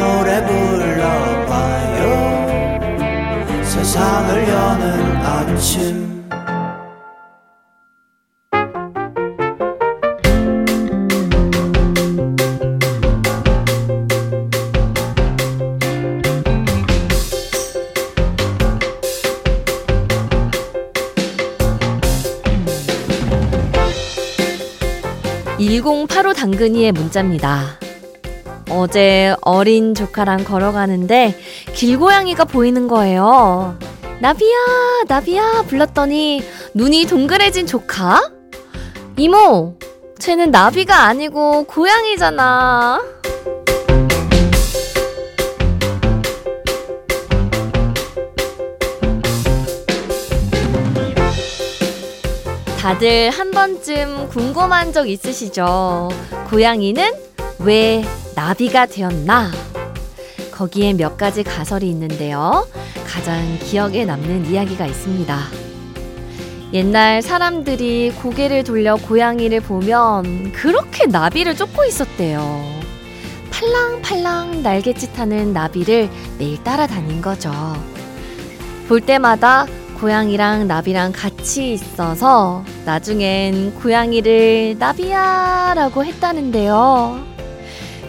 노래 불러봐요 세상을 여는 아침 1085 당근이의 문자입니다. 어제 어린 조카랑 걸어가는데 길고양이가 보이는 거예요. 나비야, 나비야 불렀더니 눈이 동그래진 조카? 이모, 쟤는 나비가 아니고 고양이잖아. 다들 한 번쯤 궁금한 적 있으시죠? 고양이는 왜 나비가 되었나? 거기에 몇 가지 가설이 있는데요. 가장 기억에 남는 이야기가 있습니다. 옛날 사람들이 고개를 돌려 고양이를 보면 그렇게 나비를 쫓고 있었대요. 팔랑팔랑 날갯짓하는 나비를 매일 따라다닌 거죠. 볼 때마다 고양이랑 나비랑 같이 있어서 나중엔 고양이를 나비야 라고 했다는데요.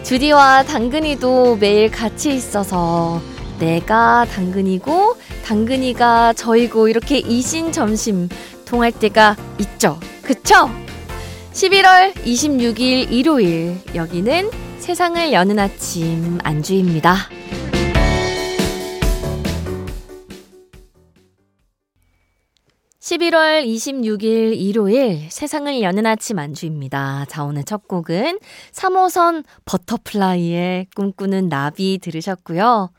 주디와 당근이도 매일 같이 있어서 내가 당근이고 당근이가 저이고 이렇게 이신점심 통할 때가 있죠. 그쵸? 11월 26일 일요일 여기는 세상을 여는 아침 안주입니다. 11월 26일 일요일 세상을 여는 아침 안주희입니다. 자, 오늘 첫 곡은 3호선 버터플라이의 꿈꾸는 나비 들으셨고요.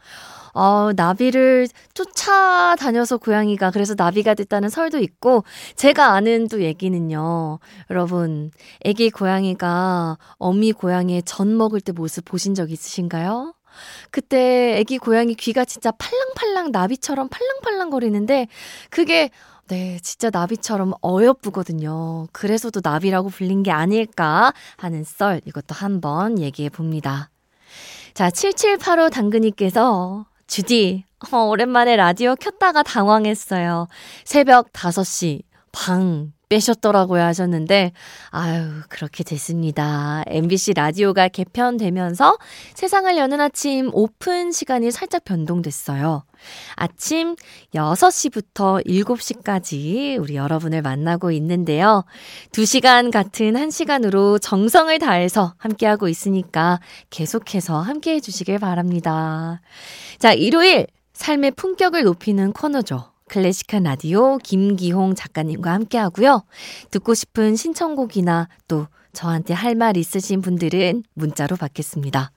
어, 나비를 쫓아다녀서 고양이가 그래서 나비가 됐다는 설도 있고 제가 아는 또 얘기는요. 여러분, 애기 고양이가 어미 고양이의 젖 먹을 때 모습 보신 적 있으신가요? 그때 애기 고양이 귀가 진짜 팔랑팔랑 나비처럼 팔랑팔랑 거리는데 그게 네, 진짜 나비처럼 어여쁘거든요. 그래서도 나비라고 불린 게 아닐까 하는 썰 이것도 한번 얘기해 봅니다. 자, 7785 당근이께서 주디, 어, 오랜만에 라디오 켰다가 당황했어요. 새벽 5시, 방, 빼셨더라고요 하셨는데, 아유, 그렇게 됐습니다. MBC 라디오가 개편되면서 세상을 여는 아침 오픈 시간이 살짝 변동됐어요. 아침 6시부터 7시까지 우리 여러분을 만나고 있는데요. 2시간 같은 1시간으로 정성을 다해서 함께하고 있으니까 계속해서 함께해 주시길 바랍니다. 자, 일요일 삶의 품격을 높이는 코너죠. 클래식한 라디오 김기홍 작가님과 함께 하고요. 듣고 싶은 신청곡이나 또 저한테 할 말 있으신 분들은 문자로 받겠습니다.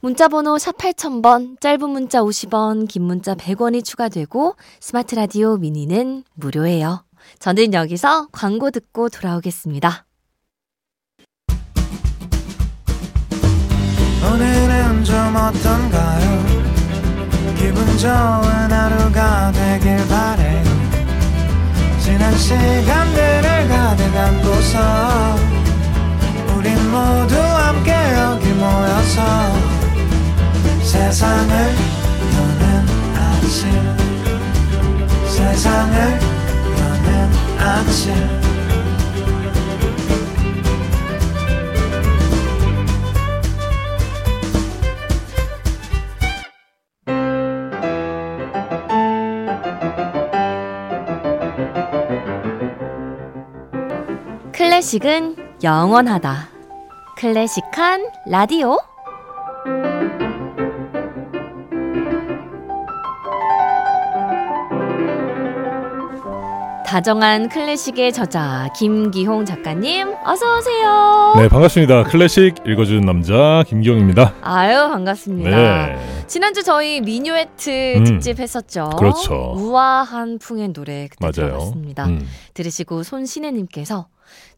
문자 번호 샵 8000번, 짧은 문자 50원, 긴 문자 100원이 추가되고 스마트 라디오 미니는 무료예요. 저는 여기서 광고 듣고 돌아오겠습니다. 오늘은 좀 어떤가요? 기분 좋은 하루가 되길 바래요 지난 시간들을 가득 안고서 모두 함께 여기 모여서 세상을 여는 아침 세상을 여는 아침 클래식은 영원하다. 클래식한 라디오. 다정한 클래식의 저자 김기홍 작가님 어서 오세요. 네, 반갑습니다. 클래식 읽어주는 남자 김기홍입니다. 아유 반갑습니다. 네. 지난주 저희 미뉴에트 음. 특집 했었죠. 그렇죠. 우아한 풍의 노래 그때 맞아요. 들어봤습니다. 음. 들으시고 손신혜님께서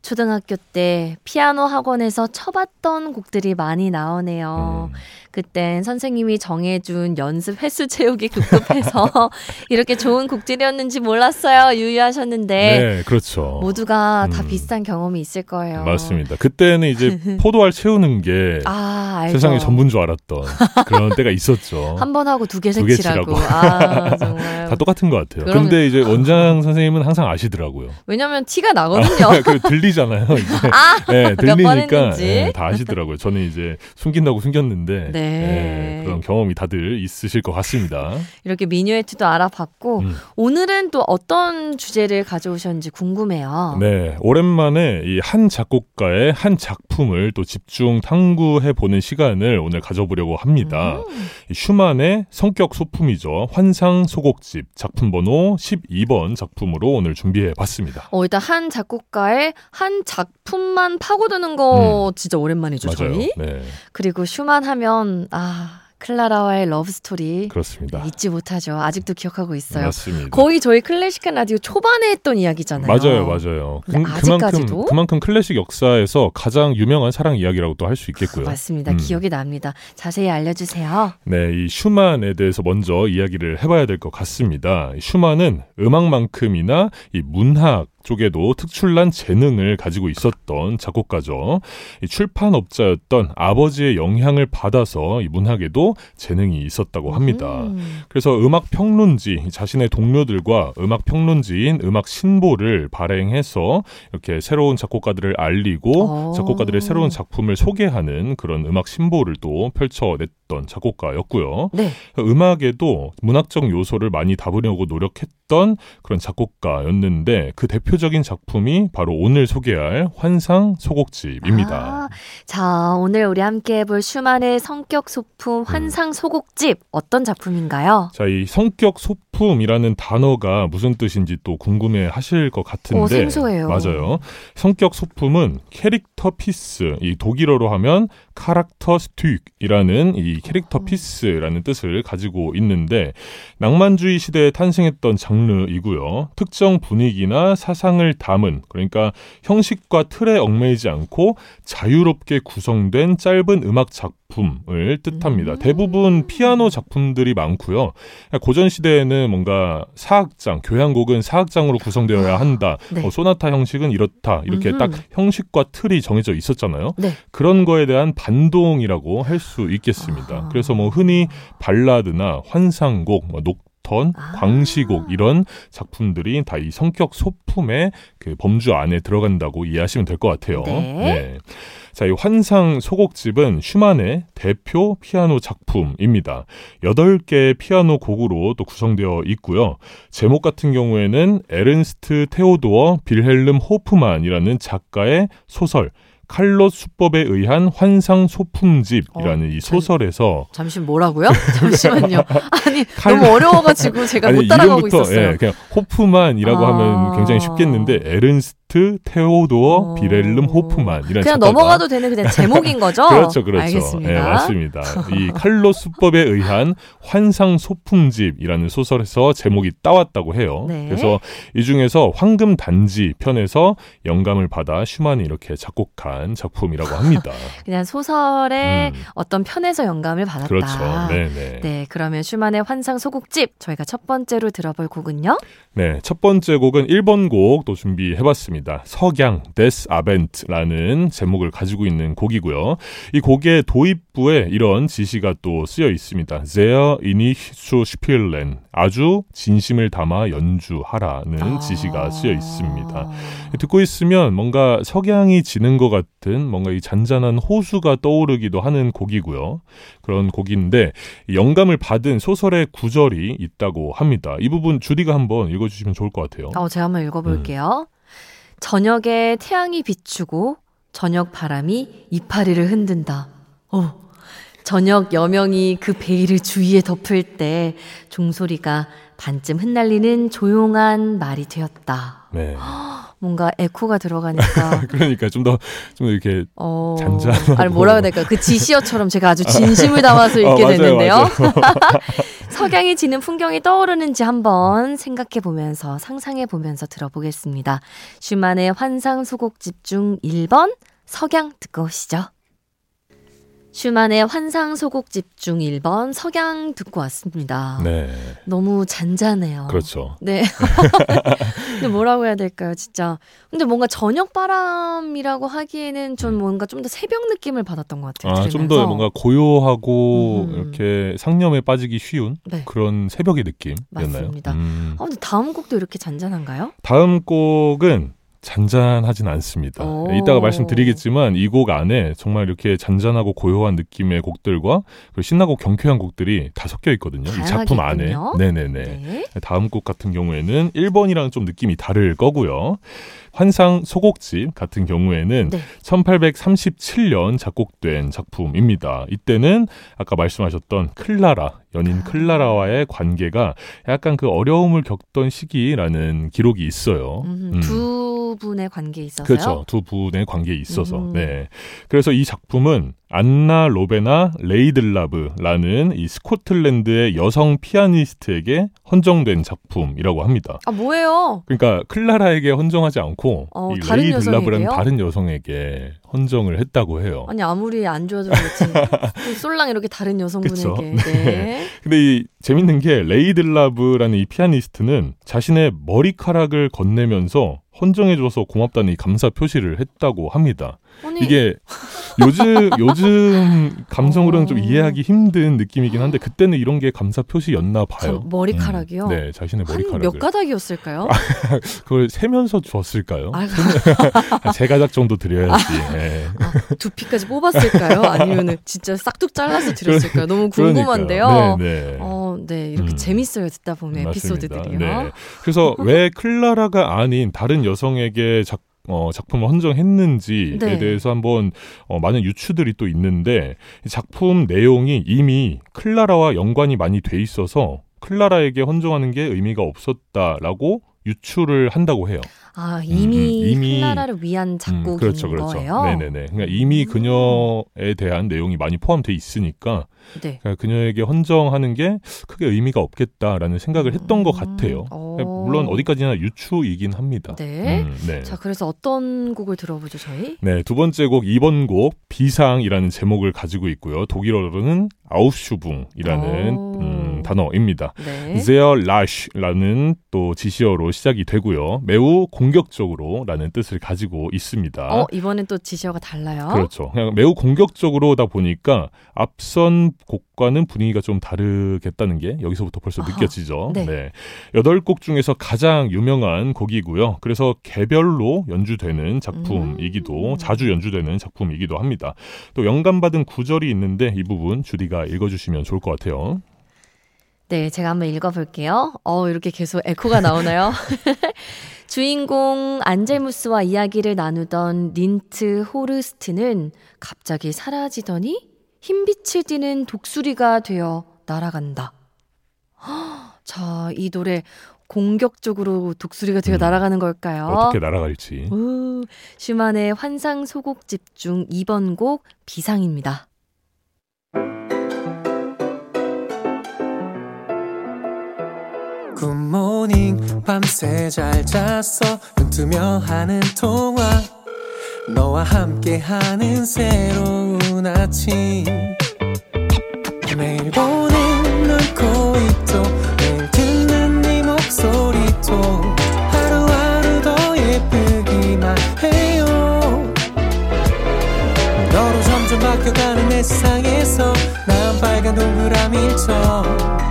초등학교 때 피아노 학원에서 쳐봤던 곡들이 많이 나오네요. 음. 그땐 선생님이 정해준 연습 횟수 채우기 급급해서 이렇게 좋은 곡들이었는지 몰랐어요. 유유하셨는데 네, 그렇죠. 모두가 다 음. 비슷한 경험이 있을 거예요. 맞습니다. 그때는 이제 포도알 채우는 게 아. 세상의 전부인 줄 알았던 그런 때가 있었죠. 한 번 하고 두개 두개. 칠하고. 아, 정말. 다 똑같은 것 같아요. 그러면- 근데 이제 원장 선생님은 항상 아시더라고요. 왜냐면 티가 나거든요. 그 들리잖아요. 이제. 아, 네, 들리니까. 네, 다 아시더라고요. 저는 이제 숨긴다고 숨겼는데 네. 네, 그런 경험이 다들 있으실 것 같습니다. 이렇게 미뉴에트도 알아봤고 음. 오늘은 또 어떤 주제를 가져오셨는지 궁금해요. 네, 오랜만에 이 한 작곡가의 한 작품을 또 집중 탐구해 보는 시간을 오늘 가져보려고 합니다. 음. 이 슈만의 성격 소품이죠. 환상 소곡집 작품 번호 12번 작품으로 오늘 준비해 봤습니다. 어, 일단 한 작곡가의 한 작품만 파고드는 거 진짜 오랜만이죠, 음. 맞아요. 저희. 네, 그리고 슈만 하면 아 클라라와의 러브 스토리 그렇습니다. 잊지 못하죠. 아직도 기억하고 있어요. 맞습니다. 거의 저희 클래식한 라디오 초반에 했던 이야기잖아요. 맞아요, 맞아요. 그, 아직까지도? 그만큼 그만큼 클래식 역사에서 가장 유명한 사랑 이야기라고도 할수 있겠고요. 맞습니다. 음. 기억이 납니다. 자세히 알려주세요. 네, 이 슈만에 대해서 먼저 이야기를 해봐야 될 것 같습니다. 슈만은 음악만큼이나 이 문학 쪽에도 특출난 재능을 가지고 있었던 작곡가죠. 이 출판업자였던 아버지의 영향을 받아서 이 문학에도 재능이 있었다고 합니다. 음. 그래서 음악 평론지 자신의 동료들과 음악 평론지인 음악 신보를 발행해서 이렇게 새로운 작곡가들을 알리고 어. 작곡가들의 새로운 작품을 소개하는 그런 음악 신보를 또 펼쳐냈 던 작곡가였고요. 네. 음악에도 문학적 요소를 많이 담으려고 노력했던 그런 작곡가였는데 그 대표적인 작품이 바로 오늘 소개할 환상 소곡집입니다. 아, 자, 오늘 우리 함께 해볼 슈만의 성격 음. 소품 환상 소곡집 어떤 작품인가요? 자, 이 성격 소품 이라는 단어가 무슨 뜻인지 또 궁금해 하실 것 같은데. 오, 생소해요. 맞아요. 성격 소품은 character piece, 이 독일어로 하면 Charakterstück이라는 이 캐릭터 어. piece라는 뜻을 가지고 있는데 낭만주의 시대에 탄생했던 장르이고요. 특정 분위기나 사상을 담은 그러니까 형식과 틀에 얽매이지 않고 자유롭게 구성된 짧은 음악 작품 을 뜻합니다. 음. 대부분 피아노 작품들이 많고요. 고전 시대에는 뭔가 사악장, 교향곡은 사악장으로 구성되어야 한다. 네. 어, 소나타 형식은 이렇다. 이렇게 음흠. 딱 형식과 틀이 정해져 있었잖아요. 네. 그런 거에 대한 반동이라고 할 수 있겠습니다. 아. 그래서 뭐 흔히 발라드나 환상곡, 뭐 녹 턴, 아. 광시곡 이런 작품들이 다 이 성격 소품의 그 범주 안에 들어간다고 이해하시면 될 것 같아요. 네. 자, 이 환상 소곡집은 슈만의 대표 피아노 작품입니다. 8개의 피아노 곡으로 또 구성되어 있고요. 제목 같은 경우에는 에른스트 테오도어 빌헬름 호프만이라는 작가의 소설 칼롯 수법에 의한 환상 소품집이라는 어, 이 소설에서 잠시 뭐라고요? 잠시만요. 아니 칼- 너무 어려워가지고 제가 아니, 못 따라가고 이름부터, 있었어요. 예, 그냥 호프만이라고 아. 하면 굉장히 쉽겠는데 에른스트 테오도어 어. 빌헬름 호프만이라는 그냥 작가가 넘어가도 되는 그냥 제목인 거죠? 그렇죠, 그렇죠. 알겠습니다. 네, 맞습니다. 이 칼로 수법에 의한 환상 소품집이라는 소설에서 제목이 따왔다고 해요. 네. 그래서 이 중에서 황금 단지 편에서 영감을 받아 슈만이 이렇게 작곡한 작품이라고 합니다. 그냥 소설의 음. 어떤 편에서 영감을 받았다. 그렇죠. 네, 네. 네, 그러면 슈만의 환상 소곡집 저희가 첫 번째로 들어볼 곡은요. 네, 첫 번째 곡은 1번 곡 또 준비해봤습니다. 석양, 데스 아벤트라는 제목을 가지고 있는 곡이고요. 이 곡의 도입부에 이런 지시가 또 쓰여 있습니다. Sehr innig zu spielen. 아주 진심을 담아 연주하라는 아. 지시가 쓰여 있습니다. 듣고 있으면 뭔가 석양이 지는 것 같은 뭔가 이 잔잔한 호수가 떠오르기도 하는 곡이고요. 그런 곡인데 이 영감을 받은 소설의 구절이 있다고 합니다. 이 부분 주디가 한번 읽어주시면 좋을 것 같아요. 어, 제가 한번 읽어볼게요. 저녁에 태양이 비추고 저녁 바람이 이파리를 흔든다. 어, 저녁 여명이 그 베일을 주위에 덮을 때 종소리가 반쯤 흩날리는 조용한 말이 되었다. 네. 뭔가 에코가 들어가니까 그러니까 좀 더좀 이렇게 어 잔잔하고. 아니 뭐라 해야 될까 그 지시어처럼 제가 아주 진심을 담아서 어, 읽게 맞아요, 됐는데요. 맞아요. 석양이 지는 풍경이 떠오르는지 한번 생각해 보면서 상상해 보면서 들어보겠습니다. 슈만의 환상 소곡집 중 1번 석양 듣고 오시죠. 슈만의 환상 소곡집 중 1번 석양 듣고 왔습니다. 네. 너무 잔잔해요. 그렇죠. 네. 근데 뭐라고 해야 될까요, 진짜. 근데 뭔가 저녁 바람이라고 하기에는 전 뭔가 좀 더 새벽 느낌을 받았던 것 같아요. 아, 좀 더. 뭔가 고요하고 음. 이렇게 상념에 빠지기 쉬운 네. 그런 새벽의 느낌이었나요? 맞습니다. 음. 아, 근데 다음 곡도 이렇게 잔잔한가요? 다음 곡은 잔잔하진 않습니다. 오. 이따가 말씀드리겠지만 이 곡 안에 정말 이렇게 잔잔하고 고요한 느낌의 곡들과 신나고 경쾌한 곡들이 다 섞여 있거든요. 이 작품 안에. 다양하겠군요. 네네네. 네. 다음 곡 같은 경우에는 1번이랑 좀 느낌이 다를 거고요. 환상 소곡집 같은 경우에는 네. 1837년 작곡된 작품입니다. 이때는 아까 말씀하셨던 클라라, 연인 아. 클라라와의 관계가 약간 그 어려움을 겪던 시기라는 기록이 있어요. 음, 음. 두 분의 관계에 있어서요. 그렇죠. 두 분의 관계에 있어서. 음. 네. 그래서 이 작품은 안나 로베나 레이들라브라는 이 스코틀랜드의 여성 피아니스트에게 헌정된 작품이라고 합니다. 아 뭐예요? 그러니까 클라라에게 헌정하지 않고 어, 이 레이들라브라는? 다른 여성에게 헌정을 했다고 해요. 아니 아무리 안 좋아도 그렇지. 또 홀랑 이렇게 다른 여성분에게. 그쵸. 네. 근데 이 재밌는 게 레이들라브라는 이 피아니스트는 자신의 머리카락을 건네면서 헌정해줘서 고맙다는 이 감사 표시를 했다고 합니다. 아니, 이게 요즘 요즘 감성으로는 좀 어. 이해하기 힘든 느낌이긴 한데 그때는 이런 게 감사 표시였나 봐요. 저 머리카락이요? 음, 네, 자신의 한 머리카락을 몇 가닥이었을까요? 그걸 세면서 줬을까요? 아, 한세 가닥 정도 드려야지. 예. 아, 두피까지 뽑았을까요? 아니면은 진짜 싹둑 잘라서 드렸을까요? 너무. 궁금한데요. 네, 네. 어, 네 이렇게 음. 재밌어요 듣다 보면 맞습니다. 에피소드들이요. 네. 그래서 왜 클라라가 아닌 다른 여성에게 작, 어, 작품을 헌정했는지에 네. 대해서 한번 어, 많은 유추들이 또 있는데 이 작품 내용이 이미 클라라와 연관이 많이 돼 있어서 클라라에게 헌정하는 게 의미가 없었다라고 유추를 한다고 해요. 아 이미, 음, 음, 이미- 클라라를 위한 음, 작곡인 그렇죠, 그렇죠. 거예요. 네네네. 그러니까 이미 음. 그녀에 대한 내용이 많이 포함돼 있으니까 네. 그러니까 그녀에게 헌정하는 게 크게 의미가 없겠다라는 생각을 했던 것 같아요. 어. 물론 어디까지나 유추이긴 합니다. 네. 음, 네. 자 그래서 어떤 곡을 들어보죠 저희? 네, 두 번째 곡, 2번 곡, 비상이라는 제목을 가지고 있고요. 독일어로는 아우슈붕이라는 오. 음, 단어입니다. 네. Sehr rasch라는 또 지시어로 시작이 되고요. 매우 공격적으로라는 뜻을 가지고 있습니다. 어 이번엔 또 지시어가 달라요. 그렇죠. 그냥 매우 공격적으로다 보니까 앞선 곡과는 분위기가 좀 다르겠다는 게 여기서부터 벌써 아하, 느껴지죠. 네. 여덟 곡 중에서 가장 유명한 곡이고요. 그래서 개별로 연주되는 작품이기도 음. 자주 연주되는 작품이기도 합니다. 또 영감받은 구절이 있는데 이 부분 주디가 읽어주시면 좋을 것 같아요. 네, 제가 한번 읽어볼게요. 어, 이렇게 계속 에코가 나오나요? 주인공 안젤무스와 이야기를 나누던 린트 호르스트는 갑자기 사라지더니 흰빛을 띠는 독수리가 되어 날아간다. 헉, 자, 이 노래 공격적으로 독수리가 되어 음, 날아가는 걸까요? 어떻게 날아갈지. 우, 슈만의 환상 소곡집 중 2번 곡 비상입니다. 굿모닝 밤새 잘 잤어? 눈 뜨며 하는 통화. 너와 함께하는 새로운 아침. 매일 보는 널 코있도 매일 듣는 네 목소리도 하루하루 더 예쁘기만 해요. 너로 점점 바뀌어가는 내 세상에서 난 빨간 동그라미처럼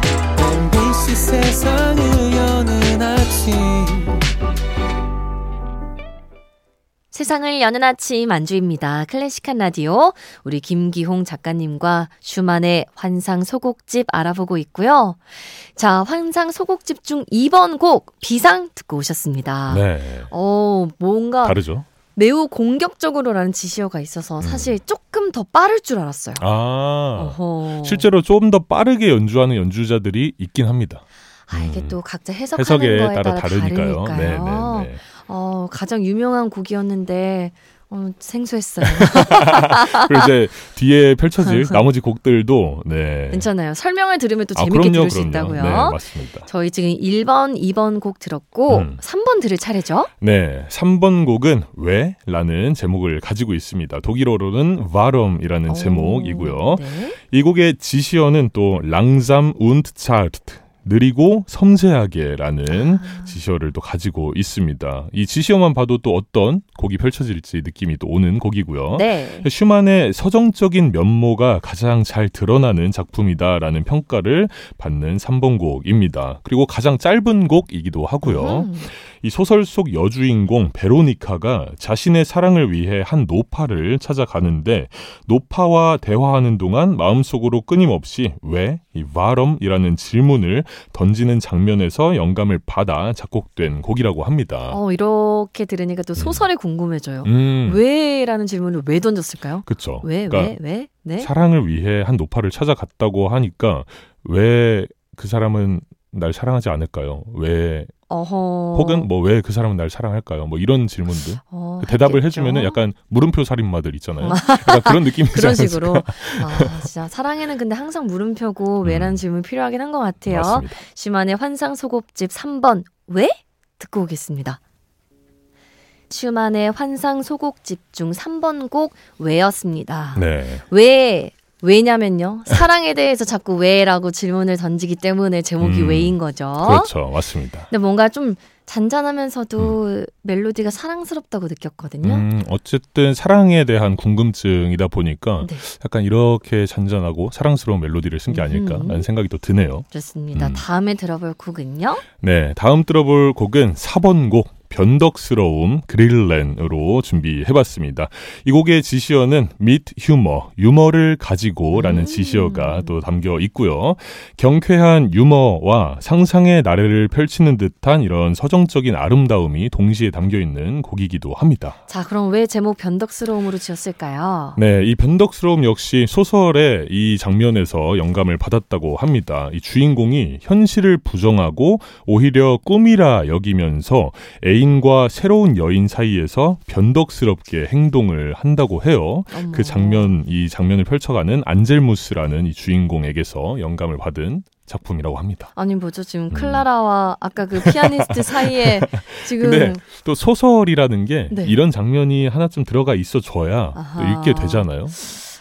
세상을 여는 아침 안주입니다. 클래식한 라디오 우리 김기홍 작가님과 슈만의 환상 소곡집 알아보고 있고요. 자, 환상 소곡집 중 2번 곡 비상 듣고 오셨습니다. 네. 어, 뭔가 다르죠? 매우 공격적으로라는 지시어가 있어서 사실 조금 더 빠를 줄 알았어요. 음. 아. 어허. 실제로 좀 더 빠르게 연주하는 연주자들이 있긴 합니다. 아, 이게 음. 또 각자 해석하는 해석에 거에 따라 따라 다르니까요. 다르니까요. 네, 네, 네. 어, 가장 유명한 곡이었는데 어, 생소했어요. 그리고 이제 뒤에 펼쳐질 나머지 곡들도 네. 괜찮아요. 설명을 들으면 또 아, 재밌게 그럼요, 들을 수 그럼요. 있다고요. 네, 맞습니다. 저희 지금 1번, 2번 곡 들었고 음. 3번 들을 차례죠? 네, 3번 곡은 왜? 라는 제목을 가지고 있습니다. 독일어로는 Warum이라는 오, 제목이고요. 네. 이 곡의 지시어는 또 langsam und zart 느리고 섬세하게라는 아. 지시어를 또 가지고 있습니다. 이 지시어만 봐도 또 어떤 곡이 펼쳐질지 느낌이 또 오는 곡이고요. 네. 슈만의 서정적인 면모가 가장 잘 드러나는 작품이다라는 평가를 받는 3번 곡입니다. 그리고 가장 짧은 곡이기도 하고요. 음. 이 소설 속 여주인공 베로니카가 자신의 사랑을 위해 한 노파를 찾아가는데 노파와 대화하는 동안 마음속으로 끊임없이 왜? 이 와럼이라는 질문을 던지는 장면에서 영감을 받아 작곡된 곡이라고 합니다. 어, 이렇게 들으니까 또 소설이 궁금해져요. 음, 왜라는 질문을 왜 던졌을까요? 그쵸. 왜, 그러니까 왜, 왜? 네? 사랑을 위해 한 노파를 찾아갔다고 하니까 왜 그 사람은 날 사랑하지 않을까요? 왜 어허. 혹은 뭐 왜 그 사람은 날 사랑할까요? 뭐 이런 질문들 어, 대답을 했겠죠. 해주면은 약간 물음표 살인마들 있잖아요. 약간 그런 느낌이지 그런? 식으로. 아, 진짜 사랑에는 근데 항상 물음표고 왜라는 음. 질문 필요하긴 한 것 같아요. 맞습니다. 슈만의 환상 소곡집 3번 왜? 듣고 오겠습니다. 슈만의 환상 소곡집 중 3번 곡 왜였습니다. 네. 왜? 왜냐면요. 사랑에 대해서 자꾸 왜라고 질문을 던지기 때문에 제목이 음, 왜인 거죠. 그렇죠. 맞습니다. 근데 뭔가 좀 잔잔하면서도 멜로디가 사랑스럽다고 느꼈거든요. 음, 어쨌든 사랑에 대한 궁금증이다 보니까 네. 약간 이렇게 잔잔하고 사랑스러운 멜로디를 쓴게 음. 아닐까라는 생각이 또 드네요. 좋습니다. 음. 다음에 들어볼 곡은요. 네, 다음 들어볼 곡은 4번 곡 변덕스러움 그릴렌으로 준비해봤습니다. 이 곡의 지시어는 mit 휴머, 유머를 가지고라는 음. 지시어가 또 담겨 있고요. 경쾌한 유머와 상상의 나래를 펼치는 듯한 이런 서정적인 아름다움이 동시에 담겨 있는 곡이기도 합니다. 자, 그럼 왜 제목 변덕스러움으로 지었을까요? 네, 이 변덕스러움 역시 소설의 이 장면에서 영감을 받았다고 합니다. 이 주인공이 현실을 부정하고 오히려 꿈이라 여기면서 애인과 새로운 여인 사이에서 변덕스럽게 행동을 한다고 해요. 어머. 그 장면, 이 장면을 펼쳐가는 안젤무스라는 이 주인공에게서 영감을 받은 작품이라고 합니다. 아니 뭐죠 지금 음. 클라라와 아까 그 피아니스트 사이에 지금 또 소설이라는 게 네. 이런 장면이 하나쯤 들어가 있어줘야. 읽게 되잖아요.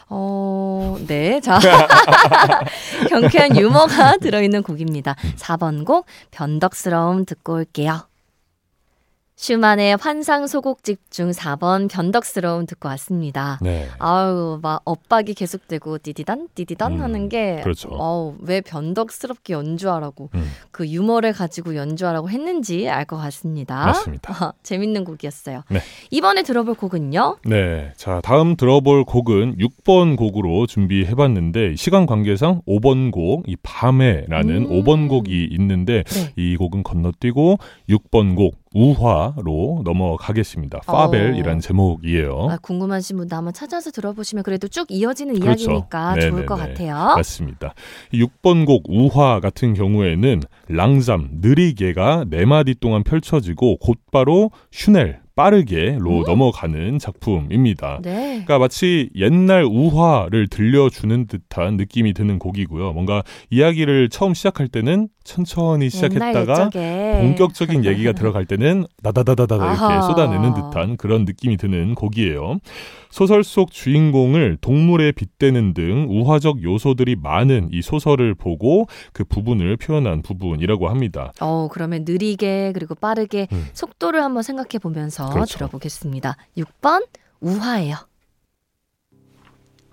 어, 네. 자. 경쾌한 유머가 들어있는 곡입니다. 4번 곡, 변덕스러움 듣고 올게요. 슈만의 환상 소곡집 중 4번 변덕스러움 듣고 왔습니다. 네. 아우, 막 엇박이 계속되고 디디단, 디디단 음, 하는 게. 그렇죠. 어우, 왜 변덕스럽게 연주하라고, 음, 그 유머를 가지고 연주하라고 했는지 알 것 같습니다. 맞습니다. 재밌는 곡이었어요. 네. 이번에 들어볼 곡은요? 네. 자, 다음 들어볼 곡은 6번 곡으로 준비해 봤는데, 시간 관계상 5번 곡, 이 밤에라는 음. 5번 곡이 있는데, 네. 이 곡은 건너뛰고 6번 곡, 우화로 넘어가겠습니다. 파벨이라는 어. 제목이에요. 아, 궁금하신 분도 한번 찾아서 들어보시면 그래도 쭉 이어지는 그렇죠. 이야기니까 좋을 네네네. 것 같아요. 맞습니다. 이 6번 곡 우화 같은 경우에는 랑잠 느리게가 네 마디 동안 펼쳐지고 곧바로 슈넬 빠르게로 넘어가는 작품입니다. 네. 그러니까 마치 옛날 우화를 들려주는 듯한 느낌이 드는 곡이고요. 뭔가 이야기를 처음 시작할 때는 천천히 시작했다가 본격적인 얘기가 들어갈 때는 나다다다다 이렇게 아하. 쏟아내는 듯한 그런 느낌이 드는 곡이에요. 소설 속 주인공을 동물에 빗대는 등 우화적 요소들이 많은 이 소설을 보고 그 부분을 표현한 부분이라고 합니다. 어, 그러면 느리게 그리고 빠르게 음. 속도를 한번 생각해 보면서 그렇죠. 들어보겠습니다. 6번 우화예요.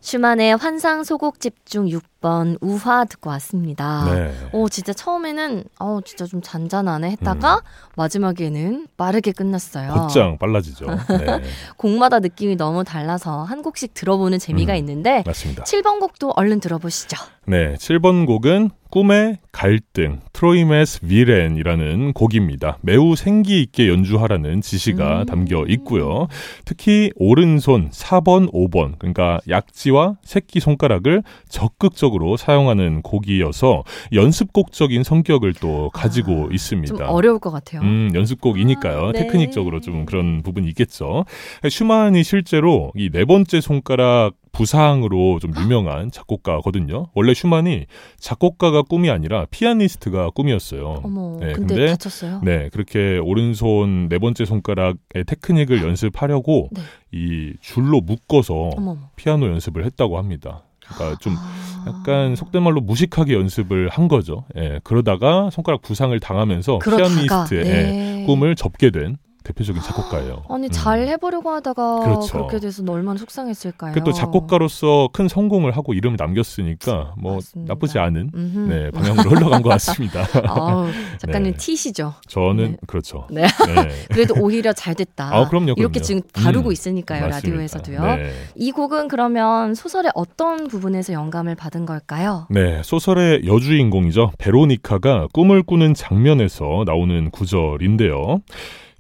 슈만의 환상 소곡집 중 6번 6 번 우화 듣고 왔습니다. 네. 오, 진짜 처음에는 어, 진짜 좀 잔잔하네 했다가 마지막에는 빠르게 끝났어요. 곧장 빨라지죠. 네. 곡마다 느낌이 너무 달라서 한 곡씩 들어보는 재미가 음. 있는데 맞습니다. 7번 곡도 얼른 들어보시죠. 네, 7번 곡은 꿈의 갈등, 트로이메스 비렌이라는 곡입니다. 매우 생기 있게 연주하라는 지시가 음. 담겨 있고요. 특히 오른손 4번, 5번, 그러니까 약지와 새끼 손가락을 적극적으로 사용하는 곡이어서 연습곡적인 성격을 또 가지고 아, 있습니다. 좀 어려울 것 같아요. 음, 연습곡이니까요. 아, 네. 테크닉적으로 좀 그런 부분이 있겠죠. 슈만이 실제로 이 네 번째 손가락 부상으로 좀 유명한 작곡가거든요. 원래 슈만이 작곡가가 꿈이 아니라 피아니스트가 꿈이었어요. 어머, 네, 근데, 근데 다쳤어요. 네, 그렇게 오른손 네 번째 손가락의 테크닉을 연습하려고 네. 이 줄로 묶어서 어머, 어머. 피아노 연습을 했다고 합니다. 그러니까 좀 아. 약간 속된 말로 무식하게 연습을 한 거죠. 예, 그러다가 손가락 부상을 당하면서 그러다가, 피아니스트의 네. 꿈을 접게 된 대표적인 작곡가예요. 아니 음. 잘 해보려고 하다가 그렇죠. 그렇게 돼서 얼마나 속상했을까요? 그또 작곡가로서 큰 성공을 하고 이름을 남겼으니까 뭐 맞습니다. 나쁘지 않은. 네, 방향으로 흘러간 것 같습니다. 아우, 작가님 네. 티시죠. 저는 네. 그렇죠. 네. 네. 그래도 오히려 잘 됐다. 아, 그럼요, 이렇게 그럼요. 지금 다루고 음, 있으니까요, 맞습니다. 라디오에서도요. 네. 이 곡은 그러면 소설의 어떤 부분에서 영감을 받은 걸까요? 네, 소설의 여주인공이죠. 베로니카가 꿈을 꾸는 장면에서 나오는 구절인데요.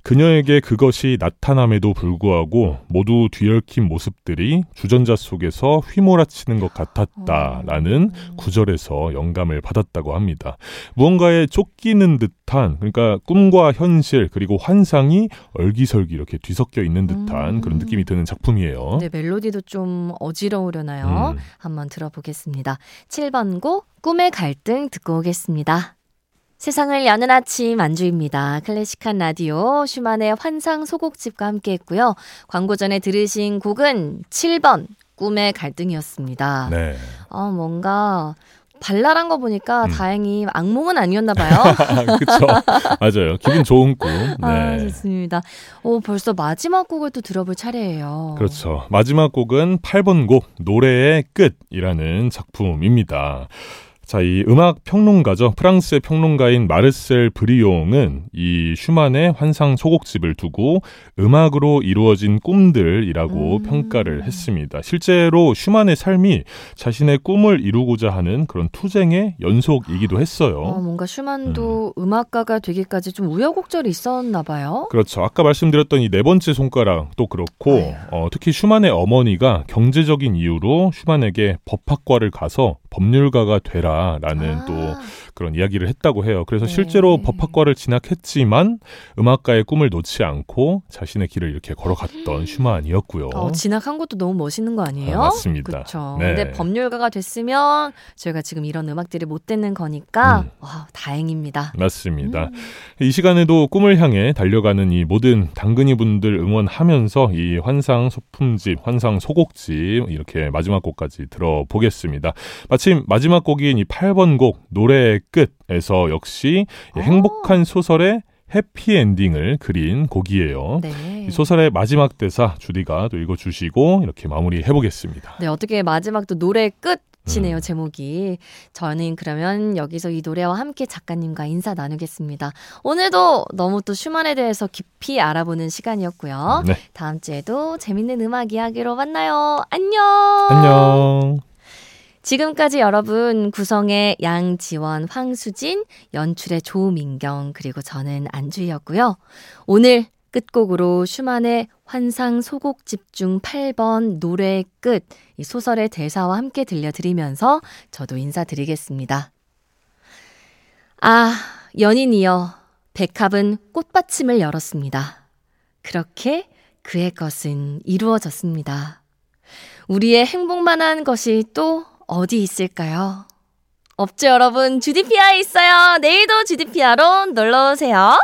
그녀에게 그것이 나타남에도 불구하고 모두 뒤얽힌 모습들이 주전자 속에서 휘몰아치는 것 같았다라는 어. 구절에서 영감을 받았다고 합니다. 무언가에 쫓기는 듯한 그러니까 꿈과 현실 그리고 환상이 얼기설기 이렇게 뒤섞여 있는 듯한 음. 그런 느낌이 드는 작품이에요. 네, 멜로디도 좀 어지러우려나요? 음. 한번 들어보겠습니다. 7번 곡 꿈의 갈등 듣고 오겠습니다. 세상을 여는 아침 안주입니다. 클래식한 라디오 슈만의 환상 소곡집과 함께 했고요. 광고 전에 들으신 곡은 7번 꿈의 갈등이었습니다. 네. 아, 뭔가 발랄한 거 보니까 음. 다행히 악몽은 아니었나 봐요. 그렇죠. 맞아요. 기분 좋은 꿈. 아, 네. 좋습니다. 오, 벌써 마지막 곡을 또 들어볼 차례예요. 그렇죠. 마지막 곡은 8번 곡 노래의 끝이라는 작품입니다. 자, 이 음악 평론가죠. 프랑스의 평론가인 마르셀 브리옹은 이 슈만의 환상 소곡집을 두고 음악으로 이루어진 꿈들이라고 음. 평가를 했습니다. 실제로 슈만의 삶이 자신의 꿈을 이루고자 하는 그런 투쟁의 연속이기도 했어요. 어, 뭔가 슈만도 음. 악가가 되기까지 좀 우여곡절이 있었나 봐요. 그렇죠. 아까 말씀드렸던 이 네 번째 손가락도 그렇고, 아유. 어, 특히 슈만의 어머니가 경제적인 이유로 슈만에게 법학과를 가서 법률가가 되라 라는 아, 또 그런 이야기를 했다고 해요. 그래서 네. 실제로 법학과를 진학했지만 음악가의 꿈을 놓지 않고 자신의 길을 이렇게 걸어갔던 슈만이었고요. 어, 진학한 것도 너무 멋있는 거 아니에요? 아, 맞습니다. 그렇죠. 네. 근데 법률가가 됐으면 저희가 지금 이런 음악들을 못 듣는 거니까 음. 와, 다행입니다. 맞습니다. 음. 이 시간에도 꿈을 향해 달려가는 이 모든 당근이 분들 응원하면서 이 환상 소품집, 환상 소곡집 이렇게 마지막 곡까지 들어보겠습니다. 마침 마지막 곡인 이 8번 곡 노래의 끝에서 역시 이 아. 행복한 소설의 해피엔딩을 그린 곡이에요. 네. 이 소설의 마지막 대사 주디가 또 읽어주시고 이렇게 마무리해 보겠습니다. 네, 어떻게 마지막 또 노래 끝 이네요, 음. 제목이. 저는 그러면 여기서 이 노래와 함께 작가님과 인사 나누겠습니다. 오늘도 너무 또 슈만에 대해서 깊이 알아보는 시간이었고요. 네, 다음 주에도 재밌는 음악 이야기로 만나요. 안녕! 안녕. 지금까지 여러분 구성의 양지원, 황수진, 연출의 조민경, 그리고 저는 안주희였고요. 오늘 끝곡으로 슈만의 환상 소곡 집중 8번 노래의 끝, 이 소설의 대사와 함께 들려드리면서 저도 인사드리겠습니다. 아, 연인이여, 백합은 꽃받침을 열었습니다. 그렇게 그의 것은 이루어졌습니다. 우리의 행복만한 것이 또 어디 있을까요? 없죠, 여러분. 주디피아에 있어요. 내일도 주디피아로 놀러 오세요.